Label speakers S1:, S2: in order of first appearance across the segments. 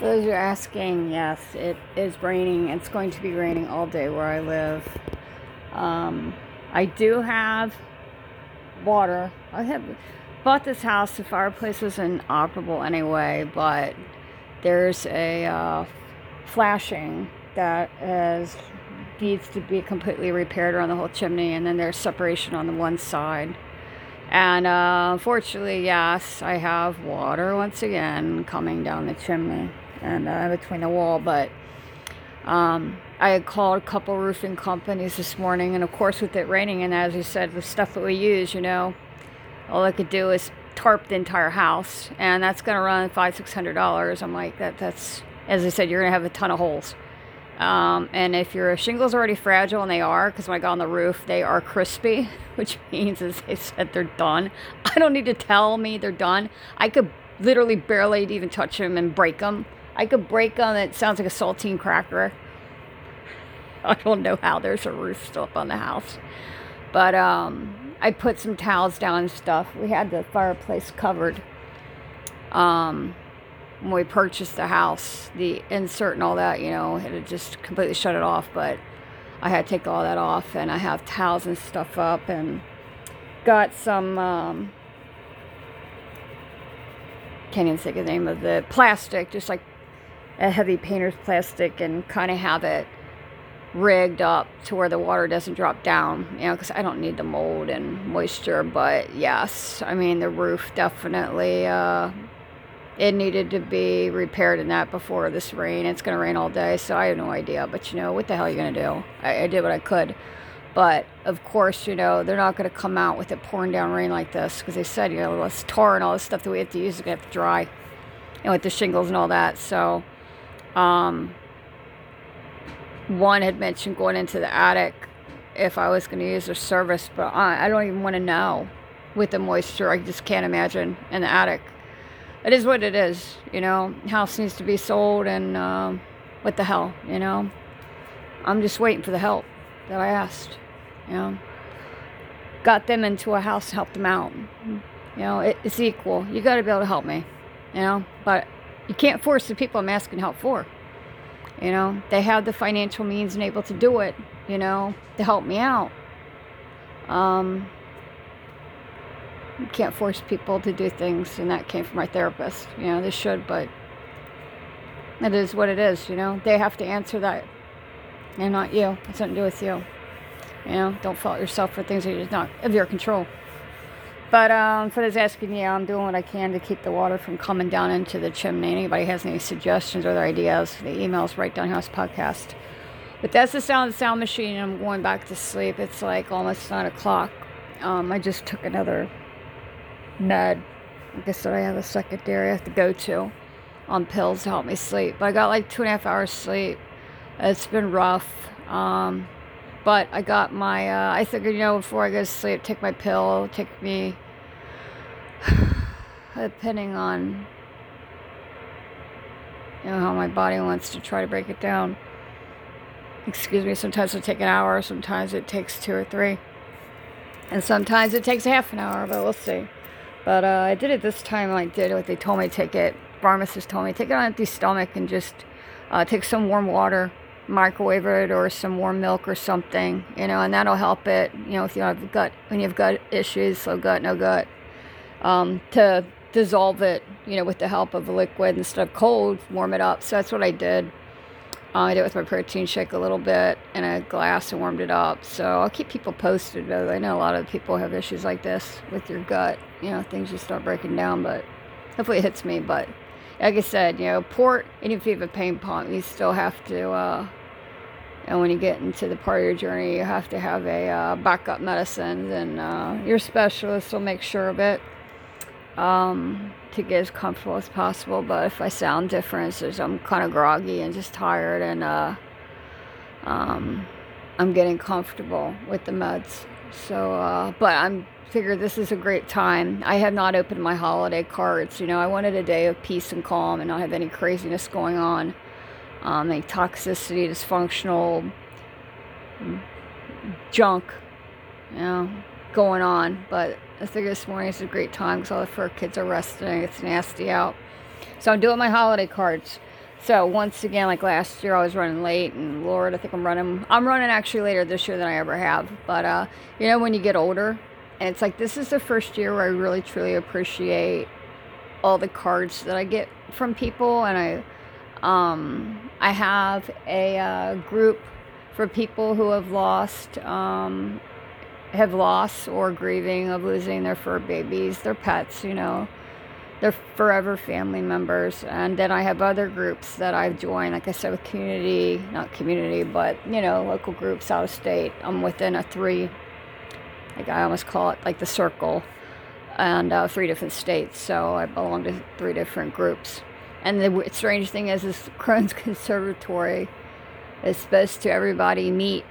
S1: those are asking, yes, it is raining. It's going to be raining all day where I live. Um, I do have water. I have bought this house. The fireplace was inoperable anyway, but there's a uh, flashing that is needs to be completely repaired around the whole chimney, and then there's separation on the one side. And uh, unfortunately, yes, I have water once again coming down the chimney and uh, between the wall. But um, I had called a couple roofing companies this morning, and of course, with it raining, and as you said, the stuff that we use, you know, all I could do is tarp the entire house, and that's going to run five, six hundred dollars. I'm like, that that's as I said, you're going to have a ton of holes. Um, and if your shingles are already fragile, and they are, because when I got on the roof, they are crispy, which means, as they said, they're done. I don't need to tell me they're done. I could literally barely even touch them and break them. I could break them. It sounds like a saltine cracker. I don't know how there's a roof still up on the house. But um, I put some towels down and stuff. We had the fireplace covered. Um, when we purchased the house, the insert and all that, you know, it just completely shut it off. But I had to take all that off, and I have towels and stuff up, and got some. Um, can't even think of the name of the plastic, just like a heavy painter's plastic, and kind of have it rigged up to where the water doesn't drop down, you know, because I don't need the mold and moisture. But yes, I mean, the roof definitely. Uh, it needed to be repaired in that before this rain. It's going to rain all day, so I have no idea. But you know, what the hell are you going to do? I, I, did what I could. But of course, you know, they're not going to come out with it pouring down rain like this because they said, you know, this tar and all this stuff that we have to use is going to have to dry. And with the shingles and all that. So, um, one had mentioned going into the attic if I was going to use their service, but I, I don't even want to know with the moisture. I just can't imagine in the attic it is what it is, you know. House needs to be sold, and um, what the hell, you know. I'm just waiting for the help that I asked, you know. Got them into a house, helped them out. You know, it, it's equal. You got to be able to help me, you know. But you can't force the people I'm asking help for. You know, they have the financial means and able to do it. You know, to help me out. Um, you can't force people to do things, and that came from my therapist. You know, they should, but it is what it is. You know, they have to answer that, and not you. It's nothing to do with you. You know, don't fault yourself for things that are not of your control. But um, for those asking, yeah, I'm doing what I can to keep the water from coming down into the chimney. Anybody has any suggestions or other ideas, the emails right down here podcast. But that's the sound of the sound machine. I'm going back to sleep. It's like almost nine o'clock. Um, I just took another med. I guess that I have a secondary I have to go to on pills to help me sleep. But I got like two and a half hours sleep. It's been rough. Um, but I got my, uh, I figured, you know, before I go to sleep, take my pill, take me, depending on, you know, how my body wants to try to break it down. Excuse me, sometimes it take an hour, sometimes it takes two or three. And sometimes it takes half an hour, but we'll see. But uh, I did it this time. I did what they told me to take it. Pharmacist told me take it on empty stomach and just uh, take some warm water, microwave it, or some warm milk or something. You know, and that'll help it. You know, if you have gut when you have gut issues, so gut no gut, um, to dissolve it. You know, with the help of a liquid instead of cold, warm it up. So that's what I did. Uh, I did it with my protein shake a little bit in a glass and warmed it up. So I'll keep people posted. Though I know a lot of people have issues like this with your gut. You know, things just start breaking down. But hopefully it hits me. But like I said, you know, port. And if you have a pain point, you still have to. Uh, and when you get into the part of your journey, you have to have a uh, backup medicine, and uh, your specialist will make sure of it um, to get as comfortable as possible. But if I sound different, I'm kind of groggy and just tired, and uh, um, I'm getting comfortable with the meds. So, uh, but I'm figure this is a great time. I have not opened my holiday cards. You know, I wanted a day of peace and calm and not have any craziness going on. Um, any toxicity, dysfunctional junk, you know, going on. But I figured this morning is a great time because all the fur kids are resting. It's nasty out. So I'm doing my holiday cards. So once again, like last year, I was running late, and Lord, I think I'm running. I'm running actually later this year than I ever have. But uh, you know, when you get older, and it's like this is the first year where I really truly appreciate all the cards that I get from people, and I um, I have a uh, group for people who have lost um, have lost or grieving of losing their fur babies, their pets, you know, their forever family members. And then I have other groups that I've joined, like I said, with community, not community, but, you know, local groups out of state. I'm within a three, like I almost call it like the circle, and uh, three different states. So I belong to three different groups. And the strange thing is, this Krohn's Conservatory is supposed to everybody meet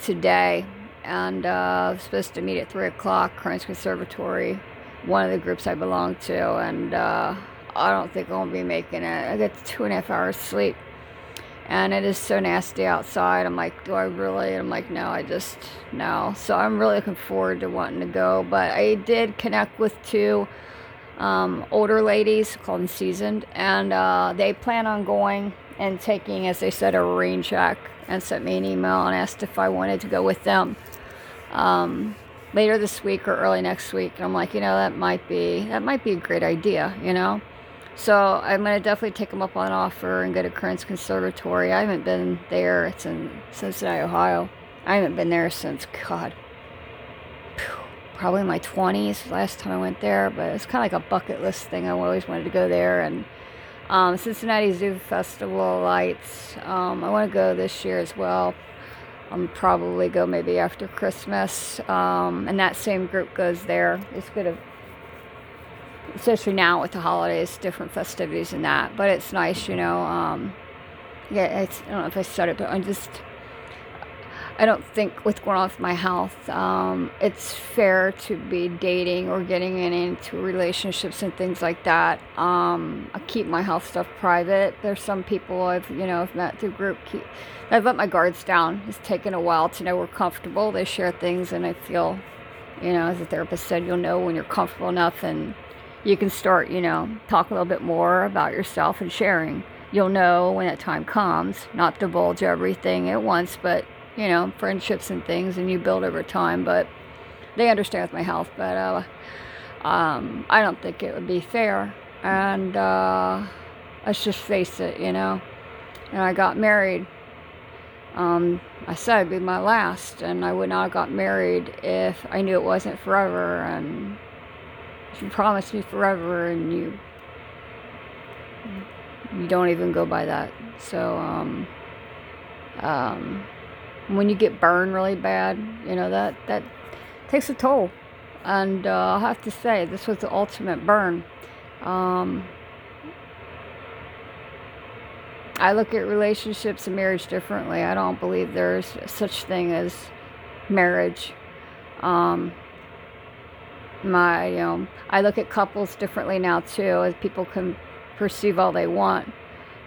S1: today and uh, supposed to meet at 3 o'clock, Krohn's Conservatory, one of the groups I belong to, and uh, I don't think I'll be making it. I get two and a half hours sleep, and it is so nasty outside. I'm like, do I really? I'm like, no, I just, no. So I'm really looking forward to wanting to go, but I did connect with two um, older ladies called them Seasoned, and uh, they plan on going and taking, as they said, a rain check and sent me an email and asked if I wanted to go with them um, later this week or early next week. And I'm like, you know, that might be that might be a great idea, you know. So I'm gonna definitely take them up on offer and go to Krohn's Conservatory. I haven't been there. It's in Cincinnati, Ohio. I haven't been there since God, probably my 20s. Last time I went there, but it's kind of like a bucket list thing. I always wanted to go there and. Um, Cincinnati Zoo Festival lights. Um, I want to go this year as well. I'm probably go maybe after Christmas. Um, and that same group goes there. It's good to, especially now with the holidays, different festivities and that. But it's nice, you know. Um, yeah, it's, I don't know if I said it, but I'm just I don't think with going on with my health, um, it's fair to be dating or getting in into relationships and things like that. Um, I keep my health stuff private. There's some people I've you know I've met through group. Keep, I've let my guards down. It's taken a while to know we're comfortable. They share things, and I feel, you know, as a therapist said, you'll know when you're comfortable enough, and you can start, you know, talk a little bit more about yourself and sharing. You'll know when that time comes. Not to divulge everything at once, but you know, friendships and things, and you build over time. But they understand with my health, but uh, um, I don't think it would be fair. And uh, let's just face it, you know. And I got married. Um, I said it'd be my last, and I would not have got married if I knew it wasn't forever. And you promised me forever, and you you don't even go by that. So um, um, when you get burned really bad, you know, that, that takes a toll. And uh, I'll have to say, this was the ultimate burn. Um, I look at relationships and marriage differently. I don't believe there's such thing as marriage. Um, my, you know, I look at couples differently now too, as people can perceive all they want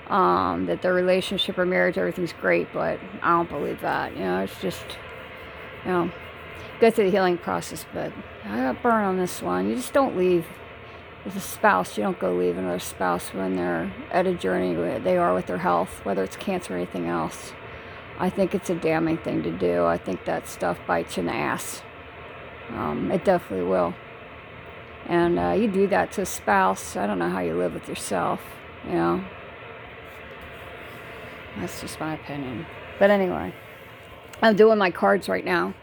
S1: um, that their relationship or marriage, everything's great, but I don't believe that. You know, it's just, you know, go through the healing process, but I got burned on this one. You just don't leave. As a spouse, you don't go leave another spouse when they're at a journey they are with their health, whether it's cancer or anything else. I think it's a damning thing to do. I think that stuff bites you in the ass. Um, it definitely will. And uh, you do that to a spouse. I don't know how you live with yourself, you know. That's just my opinion. But anyway, I'm doing my cards right now.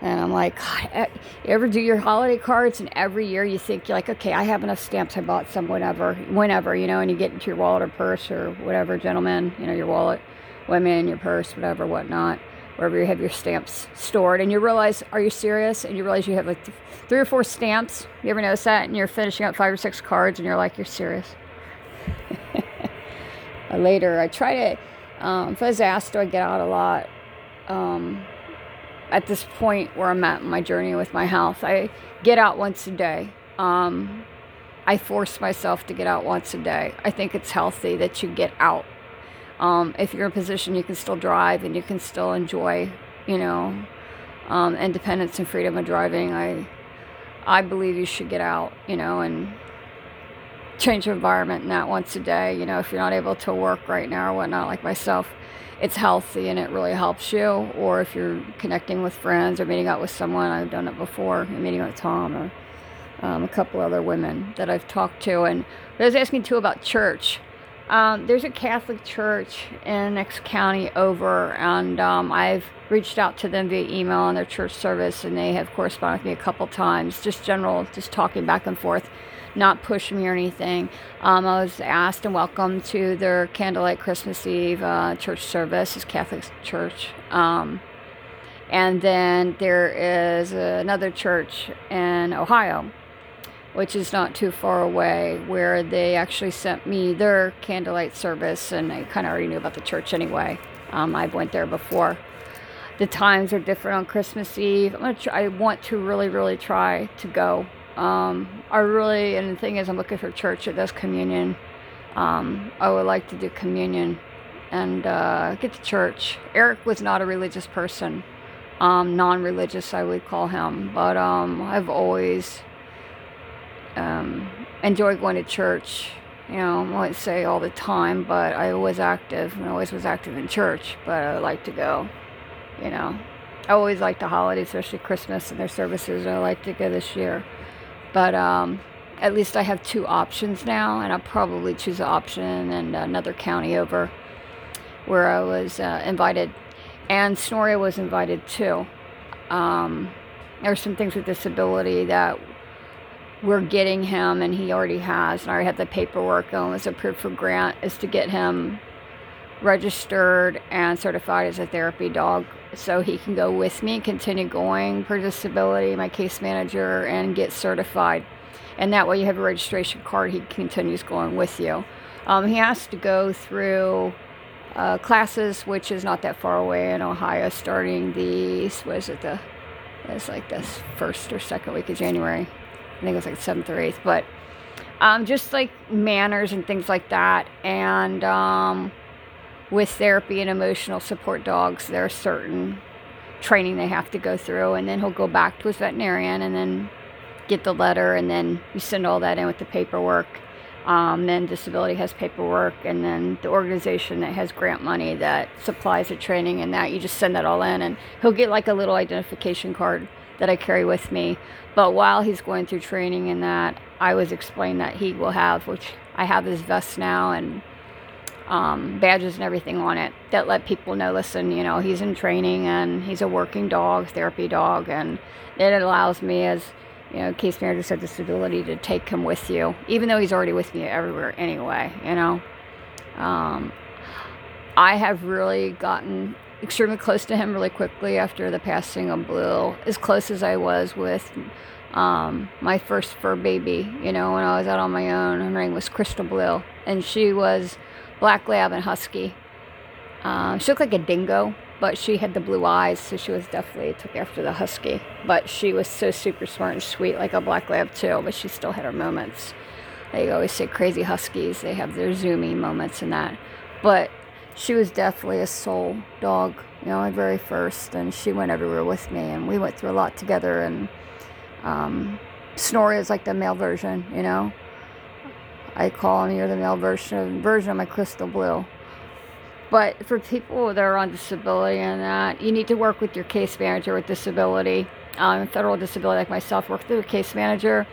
S1: And I'm like, God, you ever do your holiday cards? And every year you think, you're like, okay, I have enough stamps. I bought some whenever, whenever, you know, and you get into your wallet or purse or whatever, gentlemen, you know, your wallet, women, your purse, whatever, whatnot, wherever you have your stamps stored. And you realize, are you serious? And you realize you have like three or four stamps. You ever notice that? And you're finishing up five or six cards and you're like, you're serious. Later, I try to um, was asked, do I get out a lot? Um, at this point where I'm at in my journey with my health, I get out once a day. Um, I force myself to get out once a day. I think it's healthy that you get out. Um, if you're in a position you can still drive and you can still enjoy, you know, um, independence and freedom of driving, I, I believe you should get out, you know, and change of environment that once a day. You know, if you're not able to work right now or whatnot, like myself, it's healthy and it really helps you. Or if you're connecting with friends or meeting up with someone, I've done it before, meeting with Tom or um, a couple other women that I've talked to. And I was asking too about church. Um, there's a Catholic church in next county over, and um, I've reached out to them via email on their church service, and they have corresponded with me a couple times, just general, just talking back and forth, not pushing me or anything. Um, I was asked and welcomed to their candlelight Christmas Eve uh, church service, it's Catholic church. Um, and then there is another church in Ohio which is not too far away, where they actually sent me their candlelight service, and I kind of already knew about the church anyway. Um, I went there before. The times are different on Christmas Eve. I'm gonna try, I want to really, really try to go. Um, I really, and the thing is, I'm looking for church that does communion. Um, I would like to do communion and uh, get to church. Eric was not a religious person, um, non-religious, I would call him, but um, I've always um, enjoy going to church. You know, I won't say all the time, but I was active. I always was active in church, but I like to go. You know, I always like the holidays, especially Christmas and their services. I like to go this year, but um, at least I have two options now, and I'll probably choose an option in another county over where I was uh, invited, and Snoria was invited too. Um, there are some things with disability that we're getting him, and he already has, and I already have the paperwork and was approved for grant, is to get him registered and certified as a therapy dog so he can go with me, and continue going per disability, my case manager, and get certified. And that way you have a registration card, he continues going with you. Um, he has to go through uh, classes, which is not that far away in Ohio, starting the, what is it, the, it's like this first or second week of January. I think it was like seventh or eighth, but um, just like manners and things like that. And um, with therapy and emotional support dogs, there's certain training they have to go through, and then he'll go back to his veterinarian and then get the letter, and then you send all that in with the paperwork. Um, then disability has paperwork, and then the organization that has grant money that supplies the training and that you just send that all in, and he'll get like a little identification card that I carry with me. But while he's going through training and that, I was explained that he will have, which I have his vest now and um, badges and everything on it that let people know listen, you know, he's in training and he's a working dog, therapy dog, and it allows me as you know, case manager said disability to take him with you, even though he's already with me everywhere anyway, you know. Um, I have really gotten extremely close to him really quickly after the passing of Blue, as close as I was with um, my first fur baby. You know, when I was out on my own, her name was Crystal Blue, and she was black lab and husky. Um, she looked like a dingo, but she had the blue eyes, so she was definitely took after the husky. But she was so super smart and sweet, like a black lab too. But she still had her moments. They always say crazy huskies; they have their zoomy moments and that. But she was definitely a soul dog, you know, my very first, and she went everywhere with me, and we went through a lot together. And um, Snorri is like the male version, you know. I call him you're the male version version of my crystal blue. But for people that are on disability and that, you need to work with your case manager with disability. Um, federal disability, like myself, work through a case manager.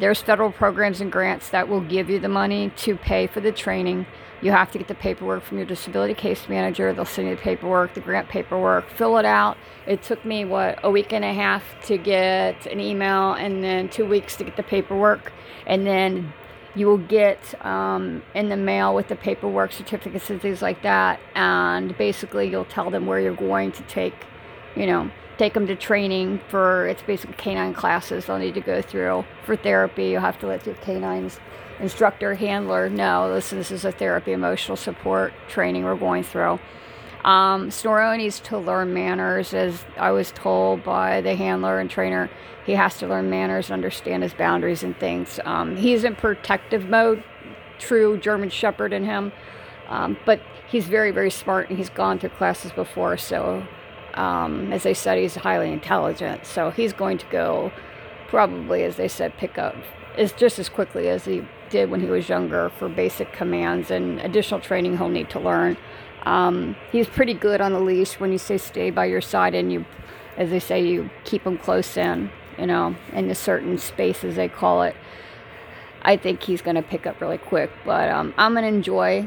S1: There's federal programs and grants that will give you the money to pay for the training you have to get the paperwork from your disability case manager. They'll send you the paperwork, the grant paperwork, fill it out. It took me, what, a week and a half to get an email and then two weeks to get the paperwork. And then you will get um, in the mail with the paperwork, certificates, and things like that. And basically, you'll tell them where you're going to take, you know, take them to training for it's basically canine classes they'll need to go through for therapy. You'll have to let the canines instructor, handler, know listen, this is a therapy emotional support training we're going through. Um, needs to learn manners, as I was told by the handler and trainer. He has to learn manners and understand his boundaries and things. Um, he's in protective mode, true German Shepherd in him, um, but he's very, very smart and he's gone through classes before. So, um, as they said, he's highly intelligent. So, he's going to go probably, as they said, pick up is just as quickly as he did when he was younger for basic commands and additional training he'll need to learn. Um, he's pretty good on the leash when you say stay by your side and you, as they say, you keep him close in, you know, in a certain space as they call it. I think he's going to pick up really quick, but um, I'm going to enjoy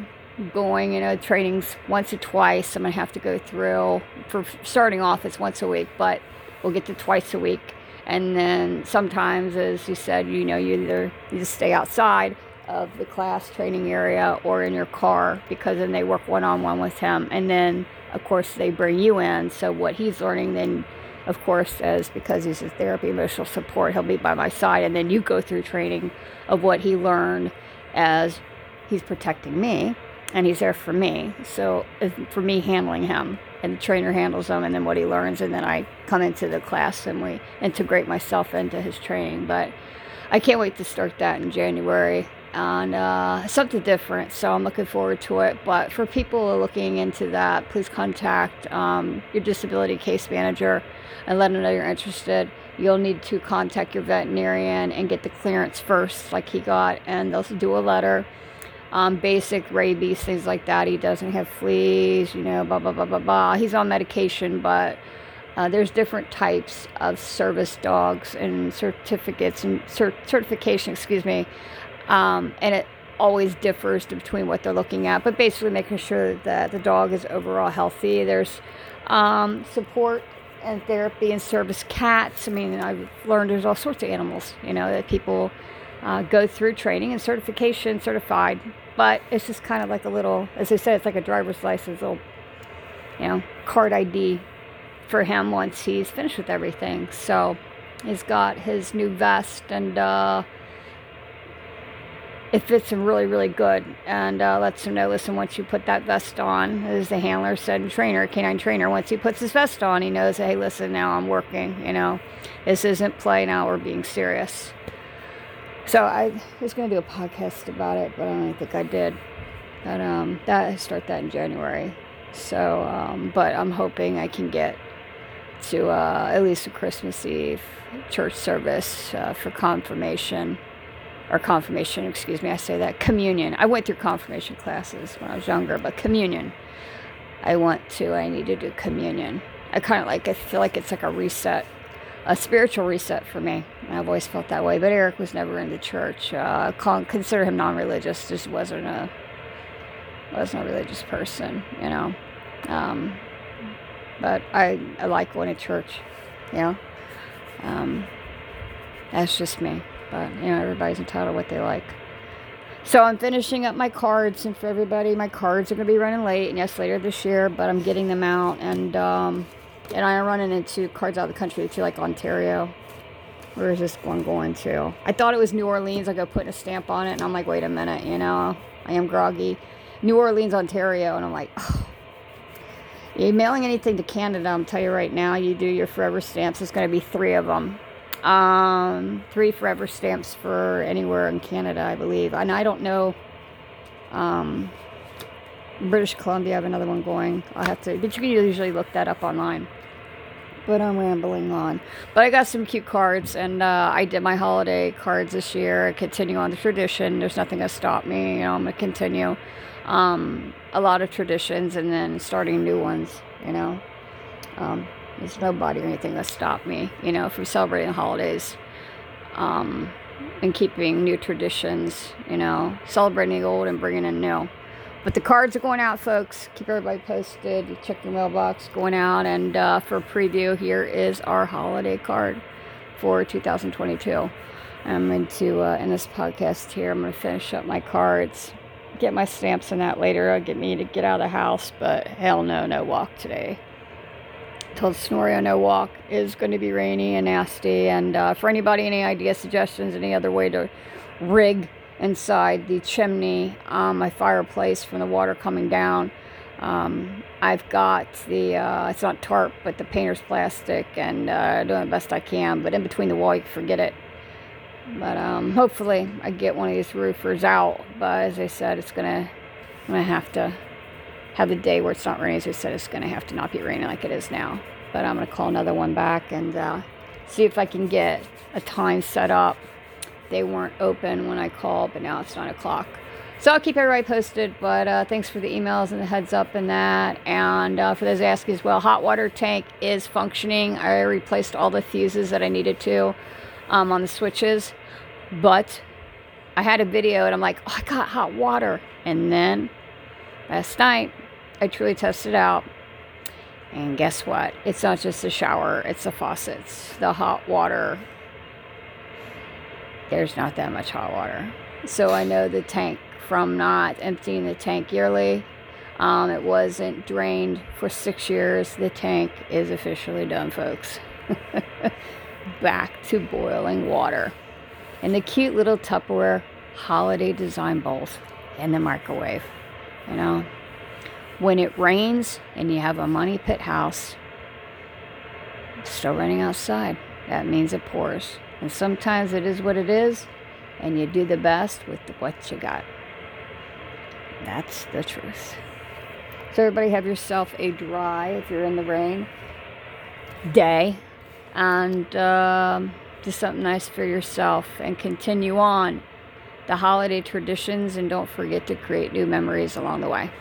S1: going, you know, trainings once or twice. I'm going to have to go through, for starting off, it's once a week, but we'll get to twice a week and then sometimes, as you said, you know, you either you just stay outside of the class training area or in your car because then they work one on one with him. And then, of course, they bring you in. So what he's learning then, of course, as because he's a therapy emotional support, he'll be by my side. And then you go through training of what he learned as he's protecting me and he's there for me. So for me handling him and the trainer handles him and then what he learns and then I come into the class and we integrate myself into his training. But I can't wait to start that in January and uh, something different. So I'm looking forward to it. But for people looking into that, please contact um, your disability case manager and let them know you're interested. You'll need to contact your veterinarian and get the clearance first, like he got, and they'll do a letter um, basic rabies, things like that. He doesn't have fleas, you know, blah, blah, blah, blah, blah. He's on medication, but uh, there's different types of service dogs and certificates and cert- certification, excuse me. Um, and it always differs between what they're looking at, but basically making sure that the dog is overall healthy. There's um, support and therapy and service cats. I mean, I've learned there's all sorts of animals, you know, that people uh, go through training and certification, certified. But it's just kind of like a little, as I said, it's like a driver's license, little, you know, card ID for him once he's finished with everything. So he's got his new vest and uh, it fits him really, really good and uh, lets him know, listen, once you put that vest on, as the handler said, trainer, canine trainer, once he puts his vest on, he knows, hey, listen, now I'm working, you know, this isn't play now, we're being serious. So I was going to do a podcast about it, but I don't think I did. But um, that I start that in January. So, um, but I'm hoping I can get to uh, at least a Christmas Eve church service uh, for confirmation or confirmation. Excuse me, I say that communion. I went through confirmation classes when I was younger, but communion. I want to. I need to do communion. I kind of like. I feel like it's like a reset a spiritual reset for me. I've always felt that way. But Eric was never in the church. Uh, consider him non-religious. Just wasn't a wasn't a religious person, you know. Um, but I I like going to church, you know. Um, that's just me. But you know, everybody's entitled to what they like. So I'm finishing up my cards, and for everybody, my cards are gonna be running late. And yes, later this year, but I'm getting them out and. Um, and I'm running into cards out of the country to like Ontario. Where is this one going to? I thought it was New Orleans. I go putting a stamp on it, and I'm like, wait a minute, you know, I am groggy. New Orleans, Ontario, and I'm like, oh. you mailing anything to Canada, I'm tell you right now, you do your forever stamps. It's going to be three of them. Um, three forever stamps for anywhere in Canada, I believe. And I don't know. Um, British Columbia, I have another one going. I'll have to, but you can usually look that up online but I'm rambling on. But I got some cute cards, and uh, I did my holiday cards this year. I continue on the tradition. There's nothing to stop me. You know, I'm gonna continue um, a lot of traditions, and then starting new ones. You know, um, there's nobody or anything that stop me. You know, from celebrating the holidays. Um, and keeping new traditions, you know, celebrating the old and bringing in new. But the cards are going out, folks. Keep everybody posted. Check your mailbox going out. And uh, for preview, here is our holiday card for 2022. I'm going to uh, end this podcast here. I'm going to finish up my cards, get my stamps and that later. I'll get me to get out of the house, but hell no, no walk today. Told Snorio no walk is going to be rainy and nasty. And uh, for anybody, any ideas, suggestions, any other way to rig inside the chimney on my fireplace from the water coming down. Um, I've got the, uh, it's not tarp, but the painter's plastic and uh, doing the best I can. But in between the wall, you forget it. But um, hopefully I get one of these roofers out. But as I said, it's going to, I'm going to have to have a day where it's not raining. As I said, it's going to have to not be raining like it is now. But I'm going to call another one back and uh, see if I can get a time set up they weren't open when I called, but now it's nine o'clock. So I'll keep everybody posted. But uh, thanks for the emails and the heads up and that. And uh, for those asking as well, hot water tank is functioning. I replaced all the fuses that I needed to um, on the switches, but I had a video and I'm like, oh, I got hot water. And then last night, I truly tested out. And guess what? It's not just the shower, it's the faucets, the hot water. There's not that much hot water. So I know the tank from not emptying the tank yearly. Um, it wasn't drained for six years. The tank is officially done, folks. Back to boiling water. And the cute little Tupperware holiday design bowls in the microwave. You know, when it rains and you have a money pit house, still running outside. That means it pours. And sometimes it is what it is, and you do the best with what you got. That's the truth. So, everybody, have yourself a dry, if you're in the rain, day, and um, do something nice for yourself and continue on the holiday traditions. And don't forget to create new memories along the way.